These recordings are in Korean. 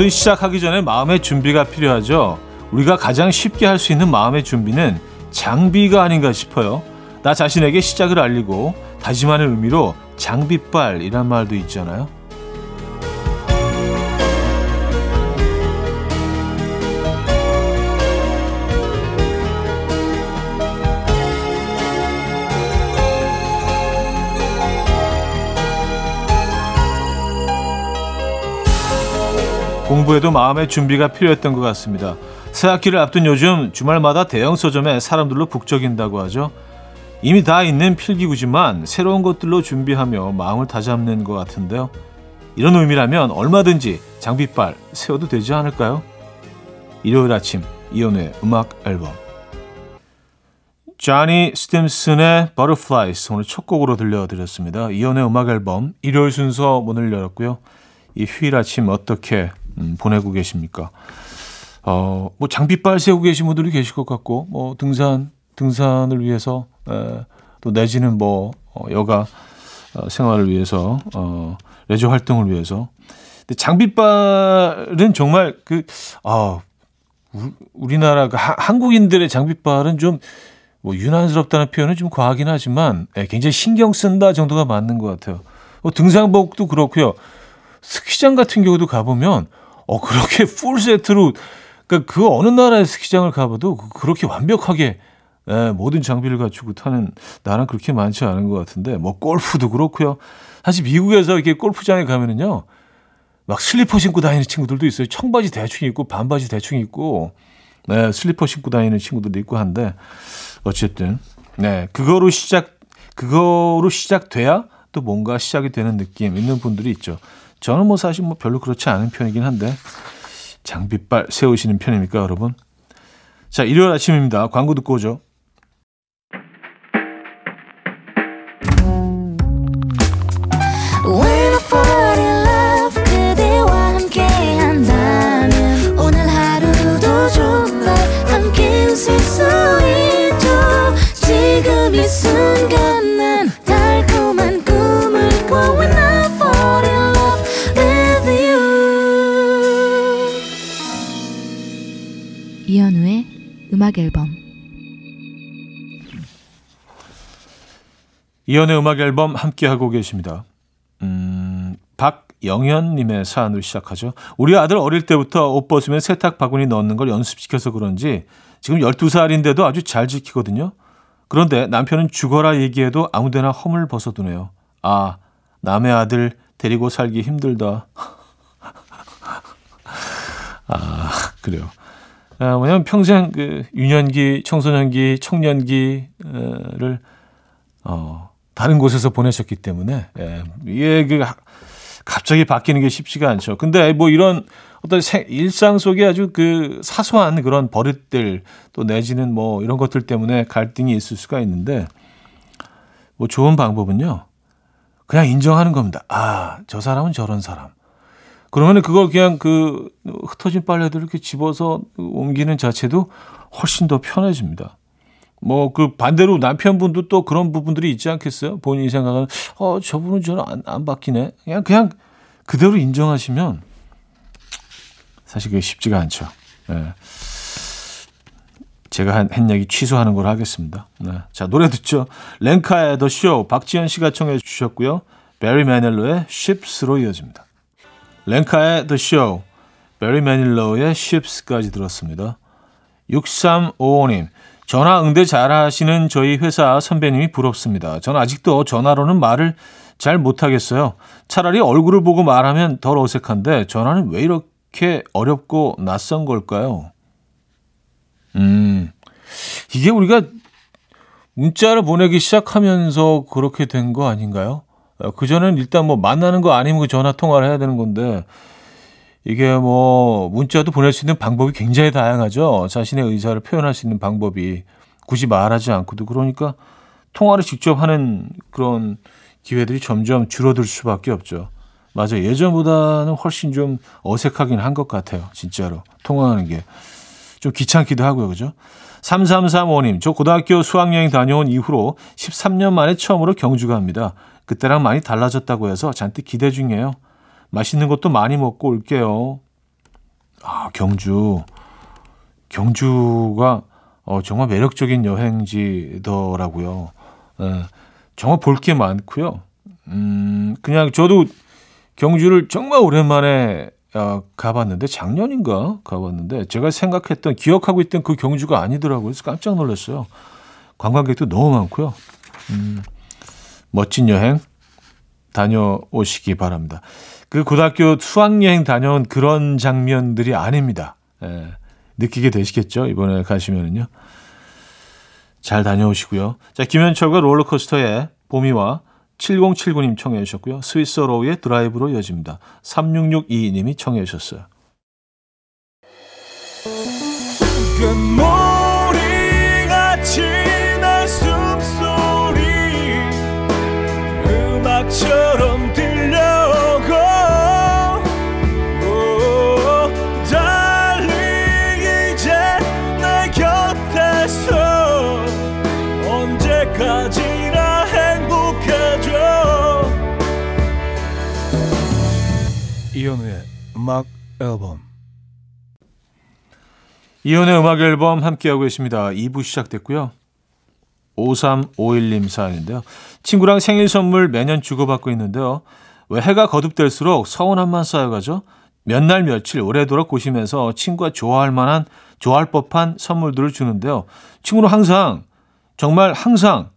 뭐든 시작하기 전에 마음의 준비가 필요하죠. 우리가 가장 쉽게 할 수 있는 마음의 준비는 장비가 아닌가 싶어요. 나 자신에게 시작을 알리고 다짐하는 의미로 장비빨이란 말도 있잖아요. 공부에도 마음의 준비가 필요했던 것 같습니다. 새 학기를 앞둔 요즘 주말마다 대형 서점에 사람들로 북적인다고 하죠. 이미 다 있는 필기구지만 새로운 것들로 준비하며 마음을 다잡는 것 같은데요. 이런 의미라면 얼마든지 장비빨 세워도 되지 않을까요? 일요일 아침 이연우의 음악 앨범 자니 스팀슨의 Butterflies 오늘 첫 곡으로 들려드렸습니다. 이연우의 음악 앨범 일요일 순서 문을 열었고요. 이 휴일 아침 어떻게 음, 보내고 계십니까? 어, 뭐 장비빨 세우고 계신 분들이 계실 것 같고, 뭐 등산, 등산을 위해서, 에, 또 내지는 뭐, 어, 여가 어, 생활을 위해서, 어, 레저 활동을 위해서. 근데 장비빨은 정말 그, 아, 우, 우리나라, 그 하, 한국인들의 장비빨은 좀, 뭐, 유난스럽다는 표현은 좀 과하긴 하지만, 예, 굉장히 신경 쓴다 정도가 맞는 것 같아요. 뭐 등산복도 그렇고요. 스키장 같은 경우도 가보면, 어, 그렇게 풀 세트로, 그러니까 그 어느 나라의 스키장을 가봐도 그 그렇게 완벽하게 예, 모든 장비를 갖추고 타는 나라는 그렇게 많지 않은 것 같은데, 뭐 골프도 그렇고요. 사실 미국에서 이렇게 골프장에 가면은요, 막 슬리퍼 신고 다니는 친구들도 있어요. 청바지 대충 입고 반바지 대충 입고, 네, 슬리퍼 신고 다니는 친구들도 있고 한데, 어쨌든, 네, 그거로 시작, 그거로 시작돼야 또 뭔가 시작이 되는 느낌 있는 분들이 있죠. 저는 뭐 사실 뭐 별로 그렇지 않은 편이긴 한데 장비빨 세우시는 편입니까, 여러분? 자, 일요일 아침입니다. 광고 듣고 오죠. 이연의 음악 앨범 함께 하고 계십니다. 음, 박영현님의 사안으로 시작하죠. 우리 아들 어릴 때부터 옷 벗으면 세탁 바구니 넣는 걸 연습시켜서 그런지 지금 12살인데도 아주 잘 지키거든요. 그런데 남편은 죽어라 얘기해도 아무데나 허물 벗어두네요. 아, 남의 아들 데리고 살기 힘들다. 아, 그래요. 아, 왜냐면 평생 그 유년기, 청소년기, 청년기를 어, 다른 곳에서 보내셨기 때문에 예, 이게 그 갑자기 바뀌는 게 쉽지가 않죠. 근데 뭐 이런 어떤 생, 일상 속에 아주 그 사소한 그런 버릇들 또 내지는 뭐 이런 것들 때문에 갈등이 있을 수가 있는데 뭐 좋은 방법은요. 그냥 인정하는 겁니다. 아, 저 사람은 저런 사람. 그러면 그걸 그냥 그 흩어진 빨래들을 이렇게 집어서 옮기는 자체도 훨씬 더 편해집니다. 뭐 그 반대로 남편분도 또 그런 부분들이 있지 않겠어요? 본인이 생각하는 어 저분은 저는 안, 안 바뀌네. 그냥 그냥 그대로 인정하시면 사실 그게 쉽지가 않죠. 네. 제가 한, 한 얘기 취소하는 걸 하겠습니다. 네. 자 노래 듣죠. 랭카의 더 쇼 박지현 씨가 청해 주셨고요. 베리 매넬로의 Ships로 이어집니다. 랭카의 Show, 베리 매닐러의 Ships까지 들었습니다. 6355님, 전화 응대 잘 하시는 저희 회사 선배님이 부럽습니다. 전 아직도 전화로는 말을 잘 못하겠어요. 차라리 얼굴을 보고 말하면 덜 어색한데 전화는 왜 이렇게 어렵고 낯선 걸까요? 음, 이게 우리가 문자를 보내기 시작하면서 그렇게 된 거 아닌가요? 어, 그전에는 일단 뭐 만나는 거 아니면 그 전화 통화를 해야 되는 건데 이게 뭐 문자도 보낼 수 있는 방법이 굉장히 다양하죠. 자신의 의사를 표현할 수 있는 방법이 굳이 말하지 않고도 그러니까 통화를 직접 하는 그런 기회들이 점점 줄어들 수밖에 없죠. 맞아. 예전보다는 훨씬 좀 어색하긴 한 것 같아요. 진짜로. 통화하는 게. 좀 귀찮기도 하고요. 그죠? 3335님, 저 고등학교 수학여행 다녀온 이후로 13년 만에 처음으로 경주 갑니다. 그때랑 많이 달라졌다고 해서 잔뜩 기대 중이에요. 맛있는 것도 많이 먹고 올게요. 아, 경주. 경주가 어, 정말 매력적인 여행지더라고요. 예, 정말 볼 게 많고요. 음, 그냥 저도 경주를 정말 오랜만에 어, 가봤는데 작년인가 가봤는데 제가 생각했던 기억하고 있던 그 경주가 아니더라고요. 그래서 깜짝 놀랐어요. 관광객도 너무 많고요. 음, 멋진 여행 다녀오시기 바랍니다. 그 고등학교 수학여행 다녀온 그런 장면들이 아닙니다. 예, 느끼게 되시겠죠? 이번에 가시면은요. 잘 다녀오시고요. 자, 김현철과 롤러코스터의 봄이와 7079님 청해 주셨고요. 스위스 로우의 드라이브로 이어집니다. 3662님이 청해 주셨어요. 음악처럼 들려오고 오, 달리 이제 내 곁에서 언제까지나 행복해져 이현우의 음악 앨범 이연의 음악 앨범 함께하고 계십니다. 2부 시작됐고요. 5351님 사연인데요. 친구랑 생일 선물 매년 주고받고 있는데요. 왜 해가 거듭될수록 서운함만 쌓여가죠? 몇 날 며칠 오래도록 보시면서 친구가 좋아할 만한, 좋아할 법한 선물들을 주는데요. 친구는 항상, 정말 항상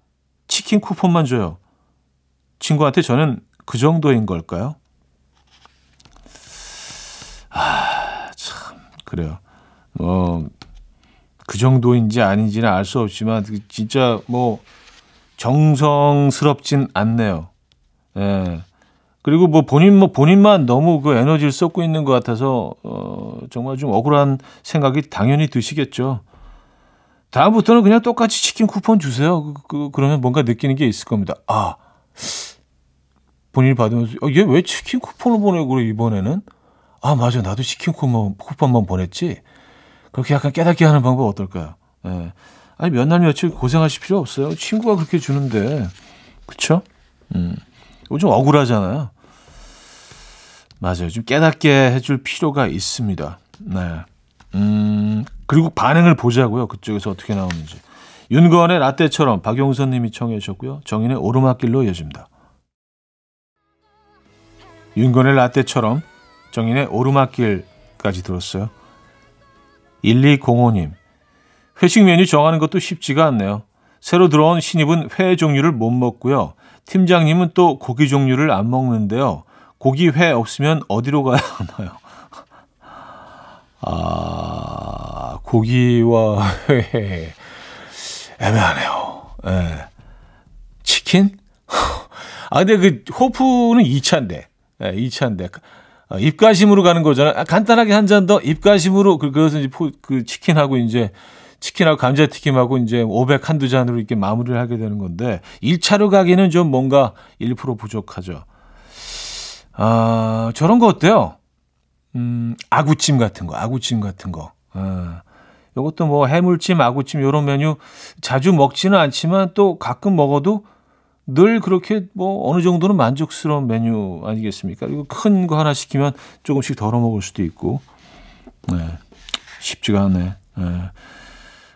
치킨 쿠폰만 줘요. 친구한테 저는 그 정도인 걸까요? 아, 참, 그래요. 뭐, 그 정도인지 아닌지는 알 수 없지만, 그 진짜 뭐, 정성스럽진 않네요. 예. 그리고 뭐 본인, 뭐 본인만 너무 그 에너지를 쏟고 있는 것 같아서, 어, 정말 좀 억울한 생각이 당연히 드시겠죠. 다음부터는 그냥 똑같이 치킨 쿠폰 주세요. 그, 그, 그러면 뭔가 느끼는 게 있을 겁니다. 아, 본인이 받으면서, 어, 얘왜 치킨 쿠폰을 보내고 그래, 이번에는? 아, 맞아. 나도 치킨 쿠폰, 쿠폰만 보냈지. 그렇게 약간 깨닫게 하는 방법 어떨까요? 예. 아니 몇 날 며칠 고생하실 필요 없어요. 친구가 그렇게 주는데 그쵸? 음, 좀 억울하잖아요. 맞아요. 좀 깨닫게 해줄 필요가 있습니다. 네. 음, 그리고 반응을 보자고요. 그쪽에서 어떻게 나오는지. 윤건의 라떼처럼 박용선 님이 청해 주셨고요. 정인의 오르막길로 이어집니다. 윤건의 라떼처럼 정인의 오르막길까지 들었어요. 1205님. 회식 메뉴 정하는 것도 쉽지가 않네요. 새로 들어온 신입은 회 종류를 못 먹고요. 팀장님은 또 고기 종류를 안 먹는데요. 고기 회 없으면 어디로 가야 하나요? 아, 고기와 회 애매하네요. 예. 치킨? 아, 근데 그 호프는 2차인데. 예, 2차인데. 어, 입가심으로 가는 거잖아요. 아, 간단하게 한 잔 더 입가심으로 그 그래서 이제 포, 그 치킨하고 이제 치킨하고 감자튀김하고 이제 500 한두 잔으로 이렇게 마무리를 하게 되는 건데 1차로 가기는 좀 뭔가 1% 부족하죠. 아, 저런 거 어때요? 음, 아구찜 같은 거, 아구찜 같은 거. 아, 요것도 뭐 해물찜, 아구찜 요런 메뉴 자주 먹지는 않지만 또 가끔 먹어도 늘 그렇게 뭐 어느 정도는 만족스러운 메뉴 아니겠습니까? 이거 큰거 하나 시키면 조금씩 덜어 먹을 수도 있고. 네. 쉽지가 않네. 네.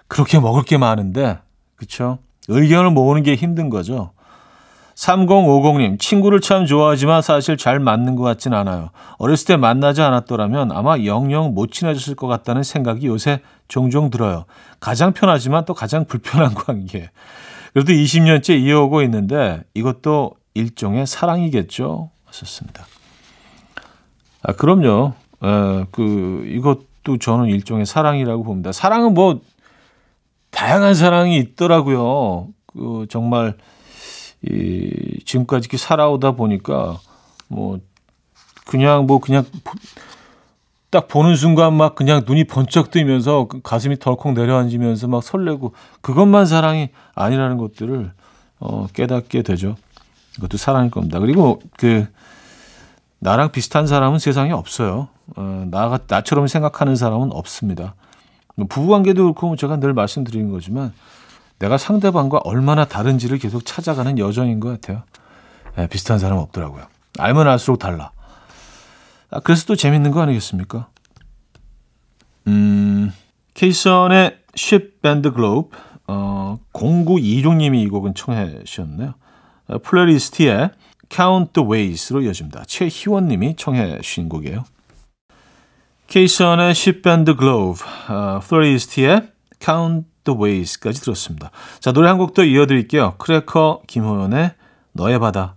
그렇게 먹을 게 많은데, 그쵸? 의견을 모으는 게 힘든 거죠. 3050님, 친구를 참 좋아하지만 사실 잘 맞는 것 같진 않아요. 어렸을 때 만나지 않았더라면 아마 영영 못 친해졌을 것 같다는 생각이 요새 종종 들어요. 가장 편하지만 또 가장 불편한 관계. 그래도 20년째 이어오고 있는데 이것도 일종의 사랑이겠죠? 하셨습니다. 아, 그럼요. 에, 그, 이것도 저는 일종의 사랑이라고 봅니다. 사랑은 뭐, 다양한 사랑이 있더라고요. 그, 정말, 이, 지금까지 이렇게 살아오다 보니까, 뭐, 그냥 뭐, 그냥, 딱 보는 순간 막 그냥 눈이 번쩍 뜨면서 그 가슴이 덜컥 내려앉으면서 막 설레고 그것만 사랑이 아니라는 것들을 어, 깨닫게 되죠. 이것도 사랑일 겁니다. 그리고 그 나랑 비슷한 사람은 세상에 없어요. 어, 나 나처럼 생각하는 사람은 없습니다. 부부관계도 그렇고 제가 늘 말씀드리는 거지만 내가 상대방과 얼마나 다른지를 계속 찾아가는 여정인 것 같아요. 네, 비슷한 사람 없더라고요. 알면 알수록 달라. 아, 그래서 또 재밌는 거 아니겠습니까? 케이선의 Ship Band Globe, 어, 0926님이 이 곡은 청해 주셨네요. 어, 플레리스트의 Count the Ways로 이어집니다. 최희원님이 청해 주신 곡이에요. 케이선의 Ship Band Globe, 어, 플레리스트의 Count the Ways까지 들었습니다. 자, 노래 한 곡 더 이어드릴게요. 크래커 김호연의 너의 바다.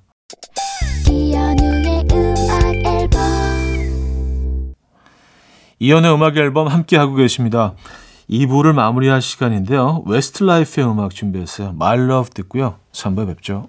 이현우의 음악 앨범 이현우의 음악 앨범 함께 하고 계십니다. 2부를 마무리할 시간인데요. 웨스트 라이프의 음악 준비했어요. My Love 듣고요. 3부에 뵙죠.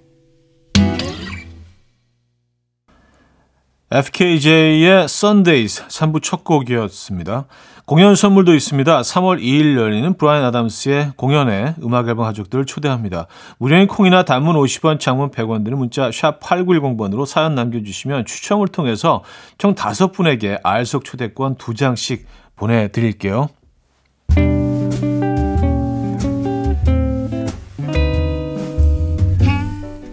FKJ의 Sundays 3부 첫 곡이었습니다. 공연 선물도 있습니다. 3월 2일 열리는 브라이언 아담스의 공연에 음악 앨범 가족들을 초대합니다. 무료인 콩이나 단문 50원, 장문 100원 드는 문자 샵 8910번으로 사연 남겨주시면 추첨을 통해서 총 5분에게 알석 초대권 2장씩 보내드릴게요.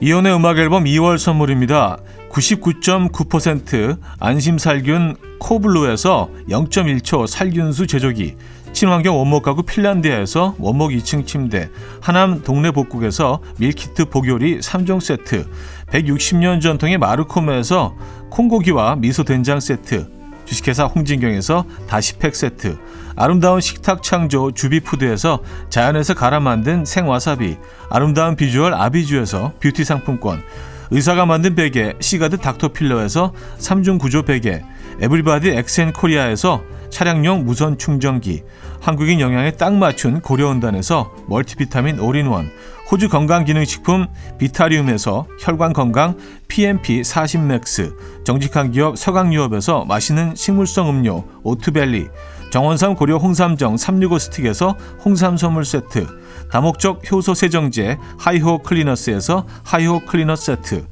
이혼의 음악 앨범 2월 선물입니다. 99.9% 안심살균 코블루에서 0.1초 살균수 제조기, 친환경 원목 가구 핀란드에서 원목 2층 침대, 하남 동네 복국에서 밀키트 복요리 3종 세트, 160년 전통의 마르코메에서 콩고기와 미소 된장 세트, 주식회사 홍진경에서 다시팩 세트, 아름다운 식탁 창조 주비푸드에서 자연에서 갈아 만든 생와사비, 아름다운 비주얼 아비주에서 뷰티 상품권, 의사가 만든 베개 시가드 닥터필러에서 3중 구조 베개, 에브리바디 엑센 코리아에서 차량용 무선 충전기, 한국인 영양에 딱 맞춘 고려은단에서 멀티비타민 올인원, 호주 건강기능식품 비타리움에서 혈관건강 PMP 40맥스, 정직한 기업 서강유업에서 맛있는 식물성 음료 오트벨리, 정원삼 고려 홍삼정 365 스틱에서 홍삼 선물 세트, 다목적 효소 세정제 하이호 클리너스에서 하이호 클리너 세트,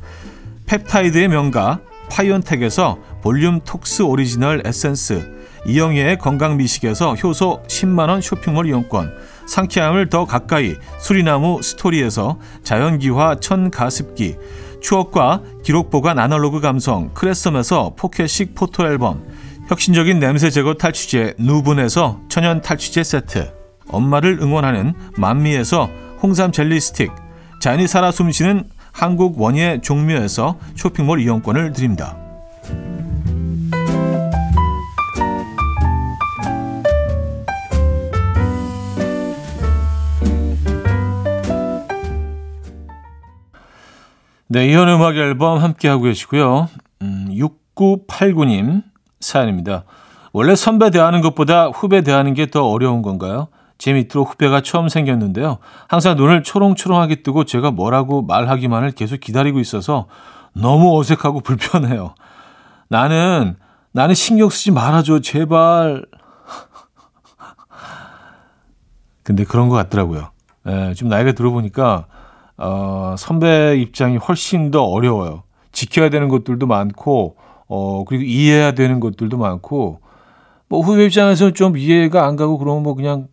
펩타이드의 명가 파이온텍에서 볼륨 톡스 오리지널 에센스, 이영애의 건강 미식에서 효소 10만 원 쇼핑몰 이용권, 상쾌함을 더 가까이 수리나무 스토리에서 자연기화 천 가습기, 추억과 기록 보관 아날로그 감성 크레썸에서 포켓식 포토 앨범, 혁신적인 냄새 제거 탈취제 누분에서 천연 탈취제 세트, 엄마를 응원하는 만미에서 홍삼 젤리 스틱, 자연이 살아 숨쉬는 한국 원예 종묘에서 쇼핑몰 이용권을 드립니다. 네, 이현 음악 앨범 함께하고 계시고요. 음, 6989님 사연입니다. 원래 선배 대하는 것보다 후배 대하는 게 더 어려운 건가요? 제 밑으로 후배가 처음 생겼는데요. 항상 눈을 초롱초롱하게 뜨고 제가 뭐라고 말하기만을 계속 기다리고 있어서 너무 어색하고 불편해요. 나는, 나는 신경 쓰지 말아줘, 제발. 근데 그런 것 같더라고요. 예, 좀 나이가 들어보니까, 어, 선배 입장이 훨씬 더 어려워요. 지켜야 되는 것들도 많고, 어, 그리고 이해해야 되는 것들도 많고, 뭐 후배 입장에서 좀 이해가 안 가고 그러면 뭐 그냥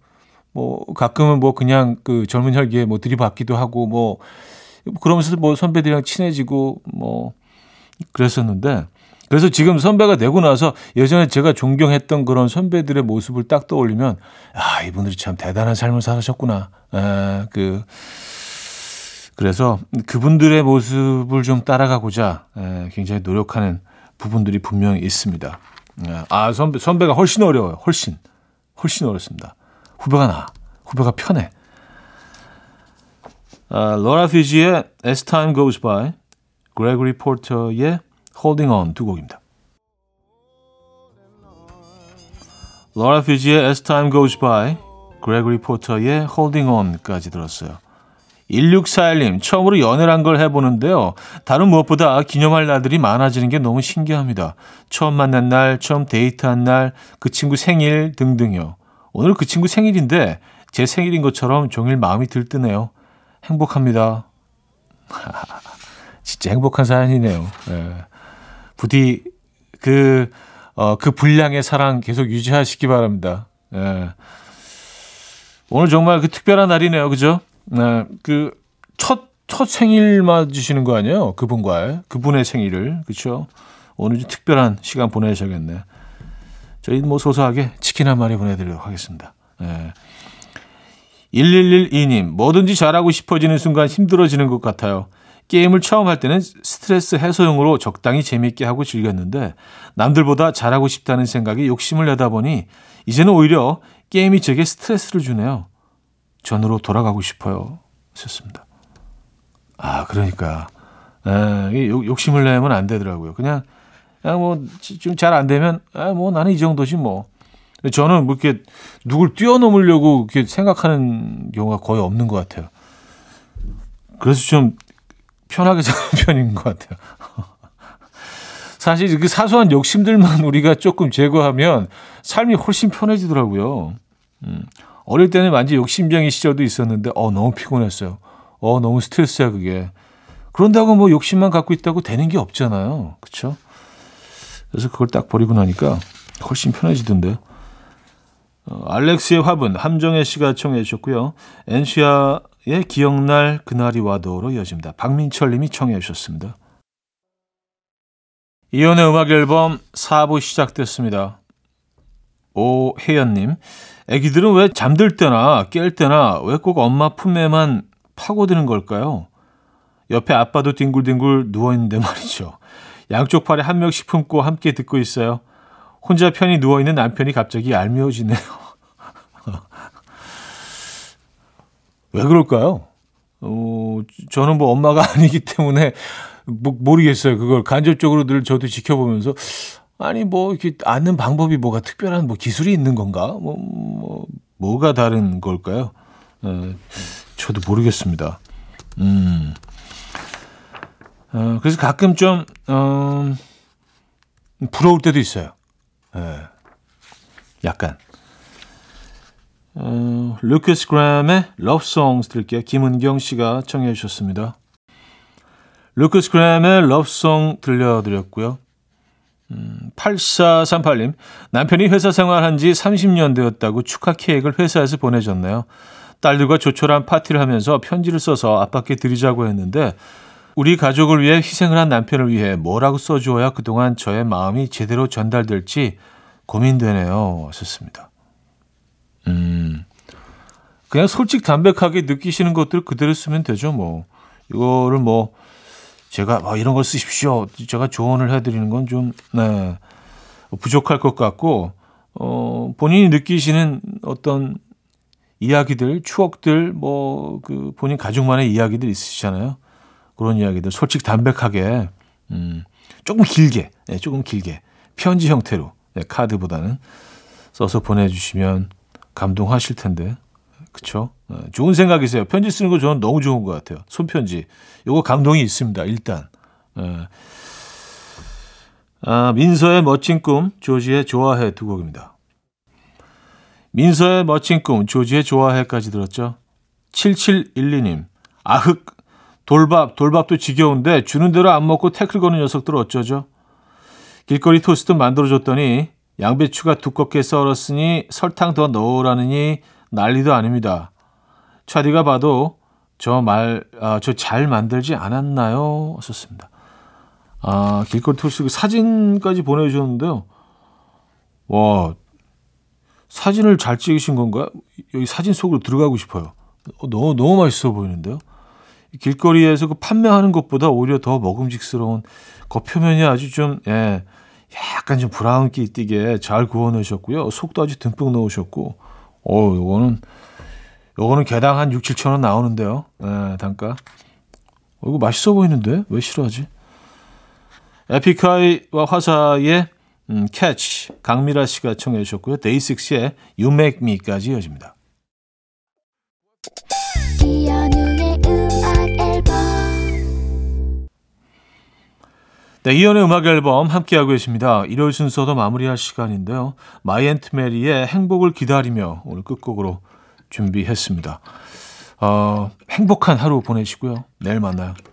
뭐 가끔은 뭐 그냥 그 젊은 혈기에 뭐 들이받기도 하고 뭐 그러면서 뭐 선배들이랑 친해지고 뭐 그랬었는데 그래서 지금 선배가 되고 나서 예전에 제가 존경했던 그런 선배들의 모습을 딱 떠올리면 아 이분들이 참 대단한 삶을 살으셨구나. 에, 그 그래서 그분들의 모습을 좀 따라가고자 에, 굉장히 노력하는 부분들이 분명히 있습니다. 에, 아 선배 선배가 훨씬 어려워요. 훨씬 훨씬 어렵습니다. 후배가 나. 후배가 편해. 아, 로라 피지의 As Time Goes By, 그레고리 포터의 Holding On 두 곡입니다. 로라 피지의 As Time Goes By, 그레고리 포터의 Holding On까지 들었어요. 1641님, 처음으로 연애란 걸 해보는데요. 다른 무엇보다 기념할 날들이 많아지는 게 너무 신기합니다. 처음 만난 날, 처음 데이트한 날, 그 친구 생일 등등요. 오늘 그 친구 생일인데 제 생일인 것처럼 종일 마음이 들뜨네요. 행복합니다. 진짜 행복한 사연이네요. 예. 부디 그, 어, 그 분량의 사랑 계속 유지하시기 바랍니다. 예. 오늘 정말 그 특별한 날이네요. 그죠? 네. 그, 첫, 첫 생일 맞으시는 거 아니에요? 그분과의. 그분의 생일을. 그쵸? 오늘 좀 특별한 시간 보내셔야겠네. 저희 뭐 소소하게 치킨 한 마리 보내드리도록 하겠습니다. 예. 1112님, 뭐든지 잘하고 싶어지는 순간 힘들어지는 것 같아요. 게임을 처음 할 때는 스트레스 해소용으로 적당히 재미있게 하고 즐겼는데 남들보다 잘하고 싶다는 생각에 욕심을 내다 보니 이제는 오히려 게임이 제게 스트레스를 주네요. 전으로 돌아가고 싶어요. 썼습니다. 아, 그러니까. 에, 욕심을 내면 안 되더라고요. 그냥, 그냥 뭐, 좀 잘 안 되면, 아, 뭐, 나는 이 정도지 뭐. 저는 뭐 이렇게 누굴 뛰어넘으려고 이렇게 생각하는 경우가 거의 없는 것 같아요. 그래서 좀 편하게 사는 편인 것 같아요. 사실 그 사소한 욕심들만 우리가 조금 제거하면 삶이 훨씬 편해지더라고요. 음, 어릴 때는 완전 욕심병의 시절도 있었는데, 어, 너무 피곤했어요. 어, 너무 스트레스야, 그게. 그런다고 뭐 욕심만 갖고 있다고 되는 게 없잖아요. 그쵸? 그래서 그걸 딱 버리고 나니까 훨씬 편해지던데요. 어, 알렉스의 화분 함정혜 씨가 청해 주셨고요. 엔시아의 기억날 그날이 와도로 이어집니다. 박민철 님이 청해 주셨습니다. 이연의 음악 앨범 4부 시작됐습니다. 오혜연 님, 애기들은 왜 잠들 때나 깰 때나 왜 꼭 엄마 품에만 파고드는 걸까요? 옆에 아빠도 뒹굴뒹굴 누워있는데 말이죠. 양쪽 팔에 한 명씩 품고 함께 듣고 있어요. 혼자 편히 누워있는 남편이 갑자기 얄미워지네요. 왜 그럴까요? 어, 저는 뭐 엄마가 아니기 때문에 뭐, 모르겠어요. 그걸 간접적으로 늘 저도 지켜보면서 아니 뭐 이렇게 앉는 방법이 뭐가 특별한 뭐 기술이 있는 건가? 뭐, 뭐 뭐가 다른 걸까요? 어, 저도 모르겠습니다. 음. 어, 그래서 가끔 좀 어, 부러울 때도 있어요. 예. 약간. 어, 루크스 그램의 Love Songs 들게요. 김은경 씨가 청해 주셨습니다. 루크스 그램의 Love Song 들려드렸고요. 음, 8438님, 남편이 회사 생활한 지 30년 되었다고 축하 케이크를 회사에서 보내줬네요. 딸들과 조촐한 파티를 하면서 편지를 써서 아빠께 드리자고 했는데 우리 가족을 위해 희생을 한 남편을 위해 뭐라고 써주어야 그동안 저의 마음이 제대로 전달될지 고민되네요. 하셨습니다. 음, 그냥 솔직 담백하게 느끼시는 것들 그대로 쓰면 되죠. 뭐 이거를 뭐 제가 뭐 이런 걸 쓰십시오. 제가 조언을 해드리는 건 좀 네, 부족할 것 같고 어, 본인이 느끼시는 어떤 이야기들, 추억들, 뭐 그 본인 가족만의 이야기들 있으시잖아요. 그런 이야기들 솔직 담백하게 음, 조금 길게, 네, 조금 길게 편지 형태로 네, 카드보다는 써서 보내주시면 감동하실 텐데, 그쵸? 네, 좋은 생각이세요. 편지 쓰는 거 저는 너무 좋은 것 같아요. 손편지. 요거 감동이 있습니다. 일단. 네. 아, 민서의 멋진 꿈, 조지의 좋아해 두 곡입니다. 민서의 멋진 꿈, 조지의 좋아해까지 들었죠. 7712님, 아흑, 돌밥, 돌밥도 지겨운데 주는 대로 안 먹고 태클 거는 녀석들 어쩌죠? 길거리 토스트 만들어줬더니 양배추가 두껍게 썰었으니 설탕 더 넣으라느니 난리도 아닙니다. 차디가 봐도 저 말, 아, 저 잘 만들지 않았나요? 썼습니다. 아, 길거리 토스트 그 사진까지 보내주셨는데요. 와, 사진을 잘 찍으신 건가요? 여기 사진 속으로 들어가고 싶어요. 어, 너무, 너무 맛있어 보이는데요. 길거리에서 그 판매하는 것보다 오히려 더 먹음직스러운 겉표면이 아주 좀, 예, 약간 좀 브라운기 띠게 잘 구워내셨고요. 속도 아주 듬뿍 넣으셨고, 어, 요거는, 요거는 개당 한 6, 7천 원 나오는데요. 예, 단가. 어, 이거 맛있어 보이는데? 왜 싫어하지? 에픽하이와 화사의 음, 캐치, 강미라 씨가 청해 주셨고요. 데이식스의 You Make Me까지 이어집니다. 네, 이현우의 음악 앨범 함께하고 계십니다. 일요일 순서도 마무리할 시간인데요. 마이 앤트 메리의 행복을 기다리며 오늘 끝곡으로 준비했습니다. 어, 행복한 하루 보내시고요. 내일 만나요.